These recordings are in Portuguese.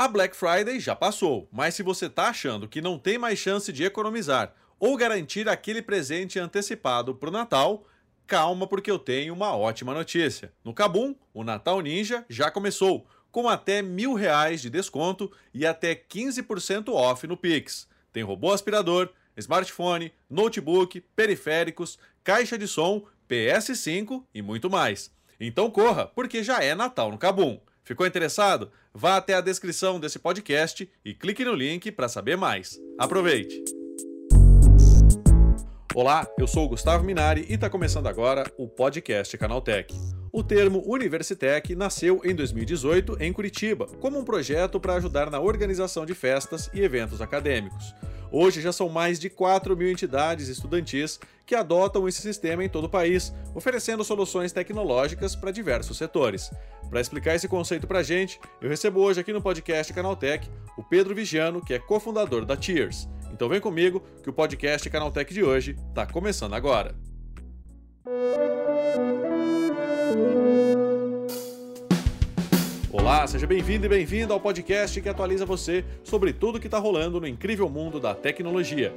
A Black Friday já passou, mas se você está achando que não tem mais chance de economizar ou garantir aquele presente antecipado para o Natal, calma porque eu tenho uma ótima notícia. No Cabum, o Natal Ninja já começou, com até mil reais de desconto e até 15% off no Pix. Tem robô aspirador, smartphone, notebook, periféricos, caixa de som, PS5 e muito mais. Então corra, porque já é Natal no Cabum. Ficou interessado? Vá até a descrição desse podcast e clique no link para saber mais. Aproveite! Olá, eu sou o Gustavo Minari e está começando agora o podcast Canaltech. O termo Universitec nasceu em 2018 em Curitiba, como um projeto para ajudar na organização de festas e eventos acadêmicos. Hoje já são mais de 4 mil entidades estudantis que adotam esse sistema em todo o país, oferecendo soluções tecnológicas para diversos setores. Para explicar esse conceito para a gente, eu recebo hoje aqui no podcast Canaltech o Pedro Vigiano, que é cofundador da Tears. Então vem comigo que o podcast Canaltech de hoje está começando agora. Olá, seja bem-vindo e bem-vinda ao podcast que atualiza você sobre tudo que está rolando no incrível mundo da tecnologia.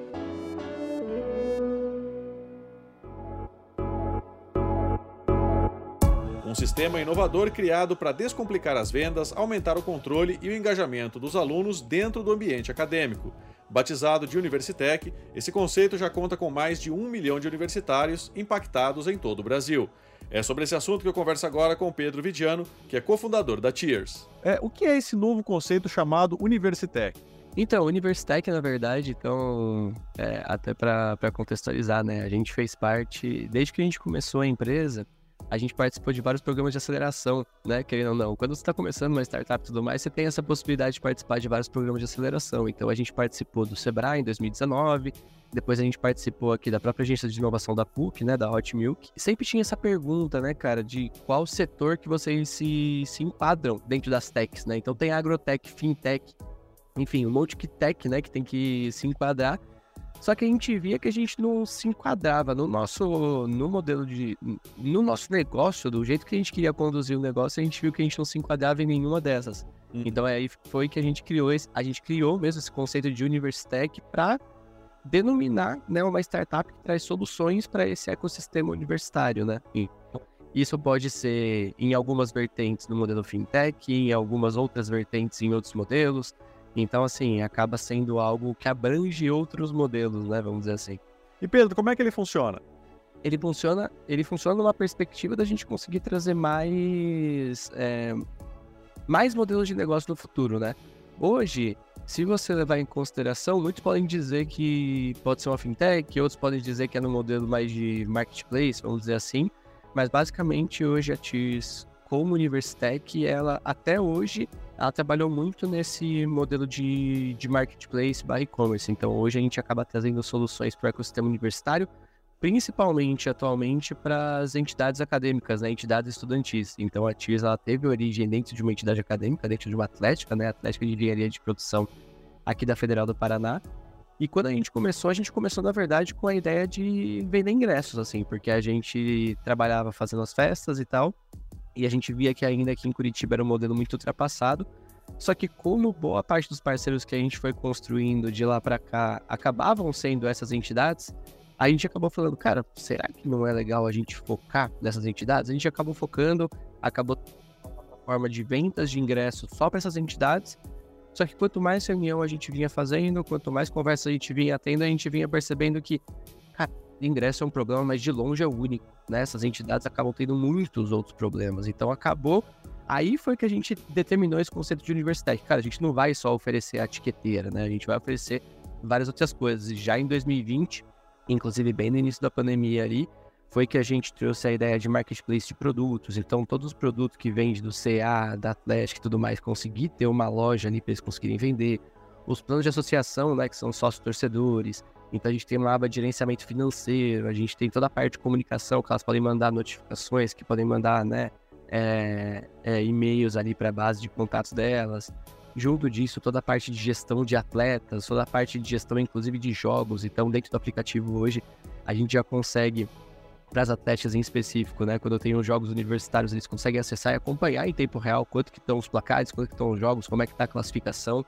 Um sistema inovador criado para descomplicar as vendas, aumentar o controle e o engajamento dos alunos dentro do ambiente acadêmico. Batizado de Universitec, esse conceito já conta com mais de um milhão de universitários impactados em todo o Brasil. É sobre esse assunto que eu converso agora com o Pedro Vidiano, que é cofundador da Tears. É, o que é esse novo conceito chamado Universitec? Então, Universitec, na verdade, então, é, até para contextualizar, né? A gente fez parte, desde que a gente começou a empresa, a gente participou de vários programas de aceleração, né? Querendo ou não. Quando você está começando uma startup e tudo mais, você tem essa possibilidade de participar de vários programas de aceleração. Então, a gente participou do Sebrae em 2019, depois a gente participou aqui da própria agência de inovação da PUC, né, da Hot Milk. E sempre tinha essa pergunta, né, cara, de qual setor que vocês se, se enquadram dentro das techs, né? Então tem agrotech, fintech, enfim, um monte de tech, né, que tem que se enquadrar. Só que a gente via que a gente não se enquadrava no nosso no modelo de no nosso negócio, do jeito que a gente queria conduzir o negócio, a gente viu que a gente não se enquadrava em nenhuma dessas. Uhum. Então aí foi que a gente criou esse, a gente criou mesmo esse conceito de Universitech para denominar né, uma startup que traz soluções para esse ecossistema universitário, né? Então, isso pode ser em algumas vertentes no modelo fintech, em algumas outras vertentes em outros modelos. Então, assim, acaba sendo algo que abrange outros modelos, né? Vamos dizer assim. E Pedro, como é que ele funciona? Ele funciona, ele funciona numa perspectiva da gente conseguir trazer mais, é, mais modelos de negócio no futuro, né? Hoje, se você levar em consideração, muitos podem dizer que pode ser uma fintech, outros podem dizer que é no modelo mais de marketplace, vamos dizer assim. Mas basicamente hoje a TIS, como Universitec, ela até hoje ela trabalhou muito nesse modelo de, de marketplace barra e-commerce. Então hoje a gente acaba trazendo soluções para o ecossistema universitário, principalmente atualmente para as entidades acadêmicas, né, entidades estudantis. Então a TIRS ela teve origem dentro de uma entidade acadêmica, dentro de uma atlética, né, Atlética de Engenharia de Produção aqui da Federal do Paraná. E quando a gente começou, a gente começou na verdade com a ideia de vender ingressos, assim, porque a gente trabalhava fazendo as festas e tal, e a gente via que ainda aqui em Curitiba era um modelo muito ultrapassado. Só que como boa parte dos parceiros que a gente foi construindo de lá para cá acabavam sendo essas entidades, a gente acabou falando, cara, será que não é legal a gente focar nessas entidades? A gente acabou focando, acabou forma de vendas de ingressos só para essas entidades. Só que quanto mais reunião a gente vinha fazendo, quanto mais conversa a gente vinha tendo, a gente vinha percebendo que, cara, ingresso é um problema, mas de longe é o único, né? Essas entidades acabam tendo muitos outros problemas. Então acabou. Aí foi que a gente determinou esse conceito de universidade. Cara, a gente não vai só oferecer a etiqueteira, né? A gente vai oferecer várias outras coisas. E já em 2020, inclusive bem no início da pandemia ali, foi que a gente trouxe a ideia de marketplace de produtos. Então, todos os produtos que vende do CA, da Atlético e tudo mais, conseguir ter uma loja ali para eles conseguirem vender. Os planos de associação, né, que são sócios torcedores. Então, a gente tem de gerenciamento financeiro, a gente tem toda a parte de comunicação, que elas podem mandar notificações, que podem mandar, né, é, é, e-mails ali para a base de contatos delas junto disso, toda a parte de gestão de atletas, toda a parte de gestão, inclusive, de jogos. Então, dentro do aplicativo hoje, a gente já consegue para as atletas em específico, né? Quando eu tenho jogos universitários, eles conseguem acessar e acompanhar em tempo real quanto que estão os placares, quanto que estão os jogos, como é que está a classificação.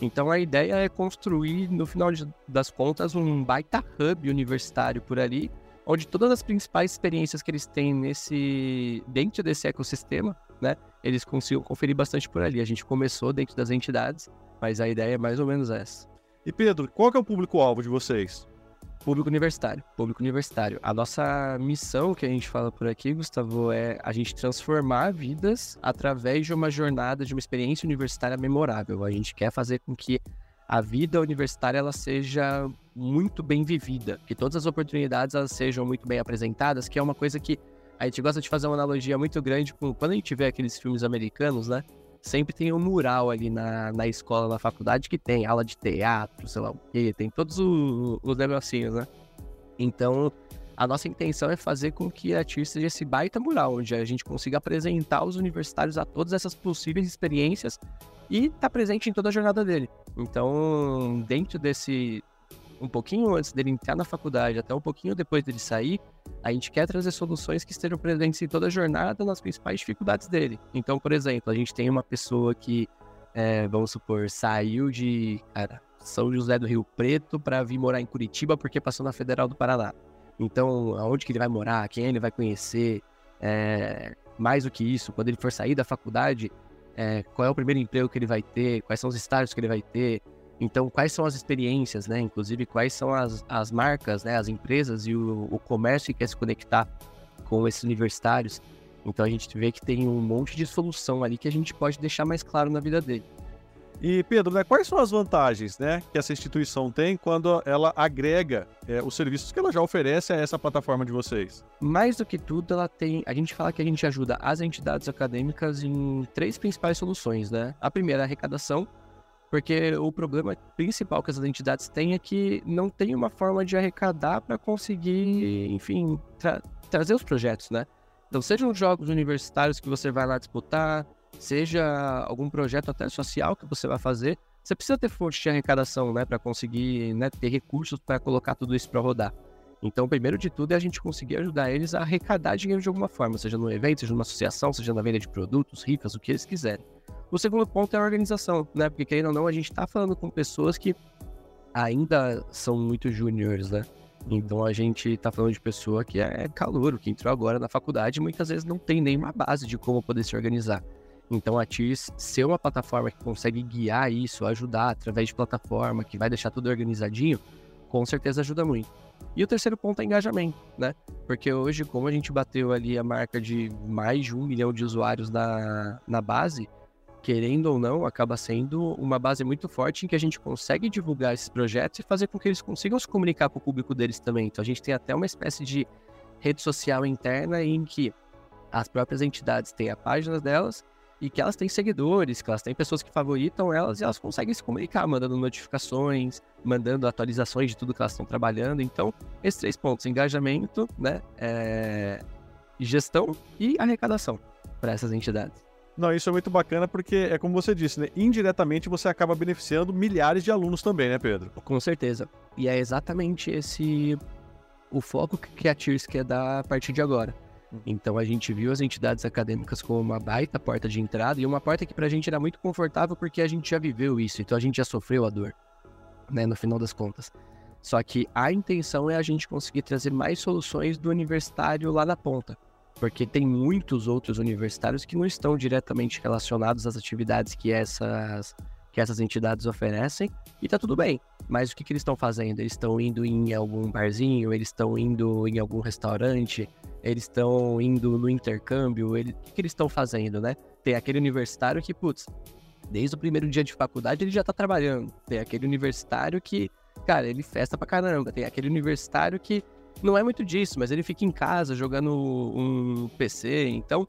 Então a ideia é construir, no final das contas, um baita hub universitário por ali, onde todas as principais experiências que eles têm nesse dentro desse ecossistema, né, eles consigam conferir bastante por ali. A gente começou dentro das entidades, mas a ideia é mais ou menos essa. E Pedro, qual é o público-alvo de vocês? Público universitário, público universitário. A nossa missão que a gente fala por aqui, Gustavo, é a gente transformar vidas através de uma jornada, de uma experiência universitária memorável. A gente quer fazer com que a vida universitária ela seja muito bem vivida, que todas as oportunidades elas sejam muito bem apresentadas, que é uma coisa que a gente gosta de fazer uma analogia muito grande com quando a gente vê aqueles filmes americanos, né? Sempre tem um mural ali na, na escola, na faculdade, que tem aula de teatro, sei lá o quê, tem todos os, os negocinhos, né? Então, a nossa intenção é fazer com que a TIR seja esse baita mural, onde a gente consiga apresentar os universitários a todas essas possíveis experiências e tá presente em toda a jornada dele. Então, dentro desse, um pouquinho antes dele entrar na faculdade, até um pouquinho depois dele sair, a gente quer trazer soluções que estejam presentes em toda a jornada nas principais dificuldades dele. Então, por exemplo, a gente tem uma pessoa que, é, vamos supor, saiu de cara, São José do Rio Preto para vir morar em Curitiba porque passou na Federal do Paraná. Então, aonde que ele vai morar, quem ele vai conhecer, é, mais do que isso, quando ele for sair da faculdade, é, qual é o primeiro emprego que ele vai ter, quais são os estágios que ele vai ter, então, quais são as experiências, né? Inclusive, quais são as, as marcas, né? As empresas e o, o comércio que quer se conectar com esses universitários. Então, a gente vê que tem um monte de solução ali que a gente pode deixar mais claro na vida dele. E Pedro, né, quais são as vantagens né, que essa instituição tem quando ela agrega é, os serviços que ela já oferece a essa plataforma de vocês? Mais do que tudo, ela tem. A gente fala que a gente ajuda as entidades acadêmicas em três principais soluções, né? A primeira é a arrecadação, porque o problema principal que essas entidades têm é que não tem uma forma de arrecadar para conseguir, enfim, tra trazer os projetos, né? Então, sejam jogos universitários que você vai lá disputar, seja algum projeto até social que você vai fazer, você precisa ter fonte de arrecadação, né, para conseguir né, ter recursos para colocar tudo isso para rodar. Então, primeiro de tudo é a gente conseguir ajudar eles a arrecadar dinheiro de alguma forma, seja no evento, seja numa associação, seja na venda de produtos, rifas, o que eles quiserem. O segundo ponto é a organização, né? Porque querendo ou não, a gente está falando com pessoas que ainda são muito júniores, né? Então a gente está falando de pessoa que é calouro, que entrou agora na faculdade e muitas vezes não tem nenhuma base de como poder se organizar. Então a TIRS ser uma plataforma que consegue guiar isso, ajudar através de plataforma, que vai deixar tudo organizadinho, com certeza ajuda muito. E o terceiro ponto é engajamento, né? Porque hoje, como a gente bateu ali a marca de mais de um milhão de usuários na, na base, querendo ou não, acaba sendo uma base muito forte em que a gente consegue divulgar esses projetos e fazer com que eles consigam se comunicar com o público deles também. Então a gente tem até uma espécie de rede social interna em que as próprias entidades têm a página delas e que elas têm seguidores, que elas têm pessoas que favoritam elas e elas conseguem se comunicar, mandando notificações, mandando atualizações de tudo que elas estão trabalhando. Então, esses três pontos: engajamento, né, é... gestão e arrecadação para essas entidades. Não, isso é muito bacana porque é como você disse, né? Indiretamente você acaba beneficiando milhares de alunos também, né, Pedro? Com certeza. E é exatamente esse o foco que a TIRS quer dar a partir de agora. Então a gente viu as entidades acadêmicas como uma baita porta de entrada e uma porta que pra gente era muito confortável porque a gente já viveu isso, então a gente já sofreu a dor, né, no final das contas. Só que a intenção é a gente conseguir trazer mais soluções do universitário lá na ponta porque tem muitos outros universitários que não estão diretamente relacionados às atividades que essas, que essas entidades oferecem, e tá tudo bem. Mas o que, que eles estão fazendo? Eles estão indo em algum barzinho, eles estão indo em algum restaurante, eles estão indo no intercâmbio, ele... o que, que eles estão fazendo, né? Tem aquele universitário que, putz, desde o primeiro dia de faculdade ele já tá trabalhando. Tem aquele universitário que, cara, ele festa pra caramba. Tem aquele universitário que não é muito disso, mas ele fica em casa jogando um PC, então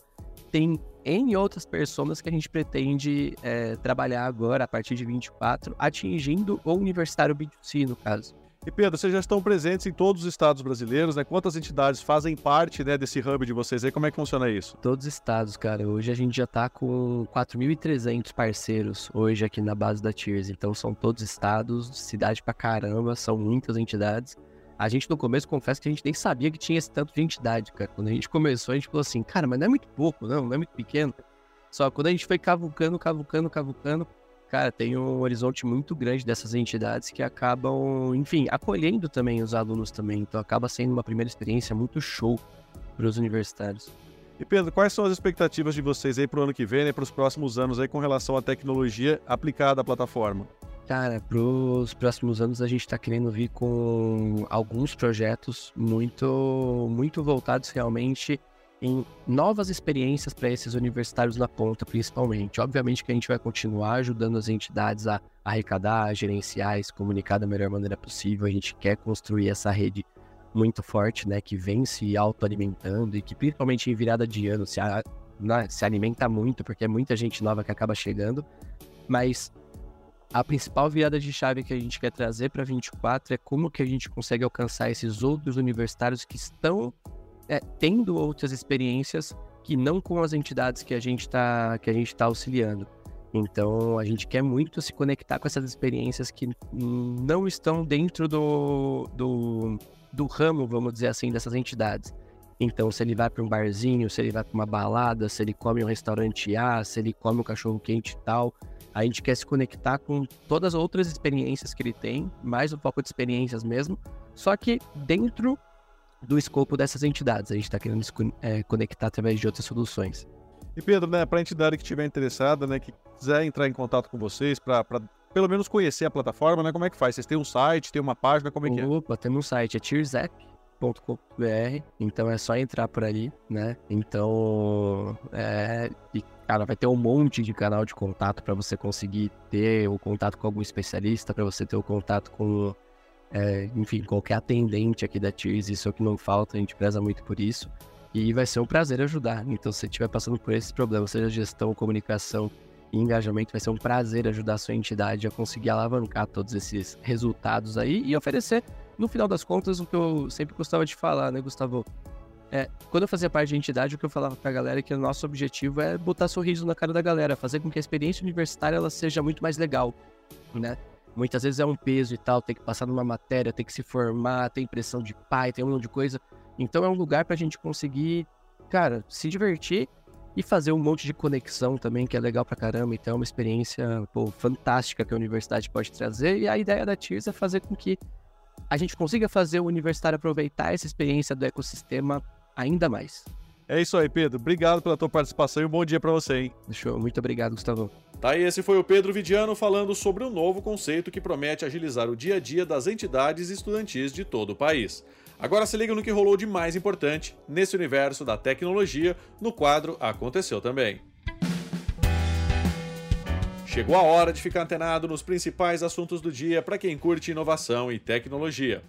tem N outras pessoas que a gente pretende é, trabalhar agora, a partir de 24, atingindo o universitário B2C, no caso. E Pedro, vocês já estão presentes em todos os estados brasileiros, né? Quantas entidades fazem parte né, desse hub de vocês aí? Como é que funciona isso? Todos os estados, cara. Hoje a gente já está com 4.300 parceiros hoje aqui na base da Tears. Então são todos estados, cidade pra caramba, são muitas entidades. A gente no começo, confesso que a gente nem sabia que tinha esse tanto de entidade, cara. Quando a gente começou, a gente falou assim, cara, mas não é muito pouco, não, não é muito pequeno. Só quando a gente foi cavucando, cavucando, cavucando, cara, tem um horizonte muito grande dessas entidades que acabam, enfim, acolhendo também os alunos também. Então acaba sendo uma primeira experiência muito show para os universitários. E Pedro, quais são as expectativas de vocês aí para o ano que vem, né, para os próximos anos aí com relação à tecnologia aplicada à plataforma? Cara, para os próximos anos a gente está querendo vir com alguns projetos muito, muito voltados realmente em novas experiências para esses universitários na ponta, principalmente. Obviamente que a gente vai continuar ajudando as entidades a arrecadar, a gerenciar e se comunicar da melhor maneira possível. A gente quer construir essa rede muito forte, né, que vem se autoalimentando e que principalmente em virada de ano se, a, né, se alimenta muito, porque é muita gente nova que acaba chegando, mas a principal virada de chave que a gente quer trazer para 24 é como que a gente consegue alcançar esses outros universitários que estão é, tendo outras experiências que não com as entidades que a gente está que a gente está auxiliando. Então a gente quer muito se conectar com essas experiências que não estão dentro do, do do ramo, vamos dizer assim, dessas entidades. Então, se ele vai para um barzinho, se ele vai para uma balada, se ele come um restaurante A, se ele come um cachorro quente e tal, a gente quer se conectar com todas as outras experiências que ele tem, mais um pouco de experiências mesmo, só que dentro do escopo dessas entidades. A gente está querendo se é, conectar através de outras soluções. E Pedro, né, para a entidade que estiver interessada, né, que quiser entrar em contato com vocês para pelo menos conhecer a plataforma, né? Como é que faz? Vocês têm um site, tem uma página, como é que é? Opa, temos um site, é tearsapp.com.br, então é só entrar por ali, né? Então, é, e, cara, vai ter um monte de canal de contato para você conseguir ter o contato com algum especialista, para você ter o contato com, é, enfim, qualquer atendente aqui da Tears, isso é o que não falta, a gente preza muito por isso. E vai ser um prazer ajudar. Então, se você estiver passando por esses problemas, seja gestão, comunicação, e engajamento. Vai ser um prazer ajudar a sua entidade a conseguir alavancar todos esses resultados aí e oferecer, no final das contas, o que eu sempre gostava de falar, né, Gustavo? É, quando eu fazia parte da entidade, o que eu falava pra galera é que o nosso objetivo é botar sorriso na cara da galera, fazer com que a experiência universitária ela seja muito mais legal, né? Muitas vezes é um peso e tal, tem que passar numa matéria, tem que se formar, tem pressão de pai, tem um monte de coisa. Então é um lugar pra gente conseguir, cara, se divertir e fazer um monte de conexão também, que é legal pra caramba. Então é uma experiência pô, fantástica que a universidade pode trazer. E a ideia da Tears é fazer com que a gente consiga fazer o universitário aproveitar essa experiência do ecossistema ainda mais. É isso aí, Pedro. Obrigado pela tua participação e um bom dia para você, hein? Show. Muito obrigado, Gustavo. Tá aí, esse foi o Pedro Vidiano falando sobre um novo conceito que promete agilizar o dia a dia das entidades estudantis de todo o país. Agora se liga no que rolou de mais importante nesse universo da tecnologia no quadro Aconteceu Também. Chegou a hora de ficar antenado nos principais assuntos do dia para quem curte inovação e tecnologia.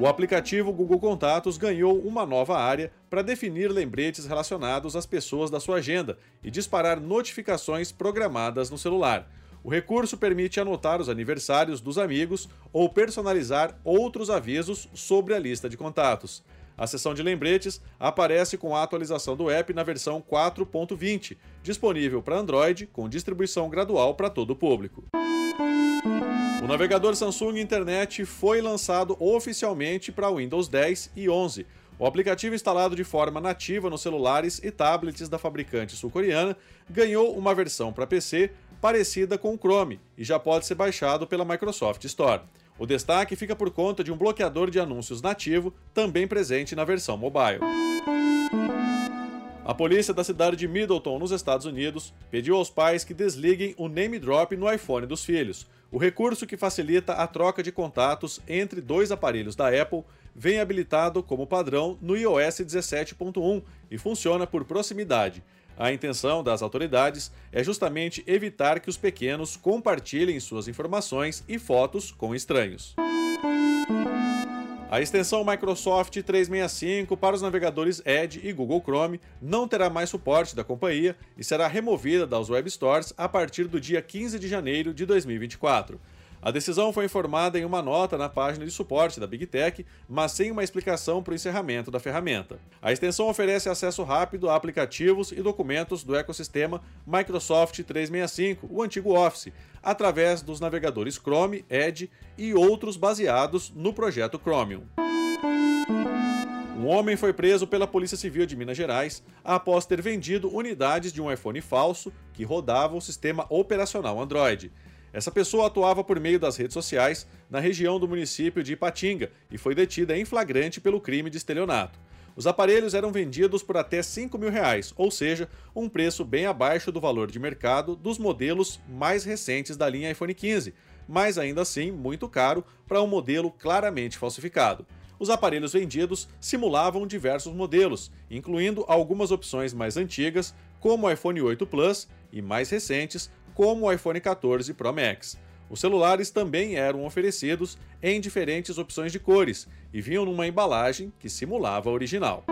O aplicativo Google Contatos ganhou uma nova área para definir lembretes relacionados às pessoas da sua agenda e disparar notificações programadas no celular. O recurso permite anotar os aniversários dos amigos ou personalizar outros avisos sobre a lista de contatos. A seção de lembretes aparece com a atualização do app na versão 4.20, disponível para Android com distribuição gradual para todo o público. O navegador Samsung Internet foi lançado oficialmente para Windows 10 e 11. O aplicativo instalado de forma nativa nos celulares e tablets da fabricante sul-coreana ganhou uma versão para PC parecida com o Chrome e já pode ser baixado pela Microsoft Store. O destaque fica por conta de um bloqueador de anúncios nativo, também presente na versão mobile. A polícia da cidade de Middleton, nos Estados Unidos, pediu aos pais que desliguem o name drop no iPhone dos filhos. O recurso que facilita a troca de contatos entre dois aparelhos da Apple vem habilitado como padrão no iOS 17.1 e funciona por proximidade. A intenção das autoridades é justamente evitar que os pequenos compartilhem suas informações e fotos com estranhos. A extensão Microsoft 365 para os navegadores Edge e Google Chrome não terá mais suporte da companhia e será removida das web stores a partir do dia 15 de janeiro de 2024. A decisão foi informada em uma nota na página de suporte da Big Tech, mas sem uma explicação para o encerramento da ferramenta. A extensão oferece acesso rápido a aplicativos e documentos do ecossistema Microsoft 365, o antigo Office, através dos navegadores Chrome, Edge e outros baseados no projeto Chromium. Um homem foi preso pela Polícia Civil de Minas Gerais após ter vendido unidades de um iPhone falso que rodava o sistema operacional Android. Essa pessoa atuava por meio das redes sociais na região do município de Ipatinga e foi detida em flagrante pelo crime de estelionato. Os aparelhos eram vendidos por até 5 mil reais, ou seja, um preço bem abaixo do valor de mercado dos modelos mais recentes da linha iPhone 15, mas ainda assim muito caro para um modelo claramente falsificado os aparelhos vendidos simulavam diversos modelos, incluindo algumas opções mais antigas, como o iPhone 8 Plus, e mais recentes, como o iPhone 14 Pro Max. Os celulares também eram oferecidos em diferentes opções de cores e vinham numa embalagem que simulava a original.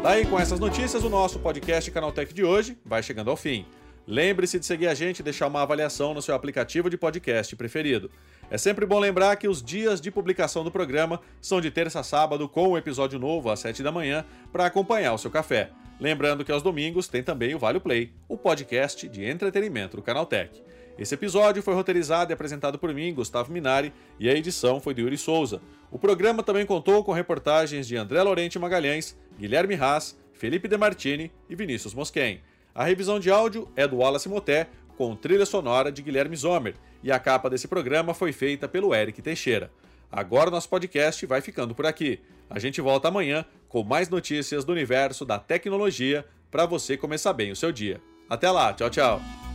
Daí, com essas notícias, o nosso podcast Canaltech de hoje vai chegando ao fim. Lembre-se de seguir a gente e deixar uma avaliação no seu aplicativo de podcast preferido. É sempre bom lembrar que os dias de publicação do programa são de terça a sábado, com o um episódio novo às 7 da manhã, para acompanhar o seu café. Lembrando que aos domingos tem também o Vale Play, o podcast de entretenimento do Canaltech. Esse episódio foi roteirizado e apresentado por mim, Gustavo Minari, e a edição foi de Yuri Souza. O programa também contou com reportagens de André Lorente Magalhães, Guilherme Haas, Felipe Demartini e Vinícius Mosquen. A revisão de áudio é do Wallace Moté, com trilha sonora de Guilherme Zomer, e a capa desse programa foi feita pelo Eric Teixeira. Agora nosso podcast vai ficando por aqui. A gente volta amanhã com mais notícias do universo da tecnologia para você começar bem o seu dia. Até lá, tchau, tchau.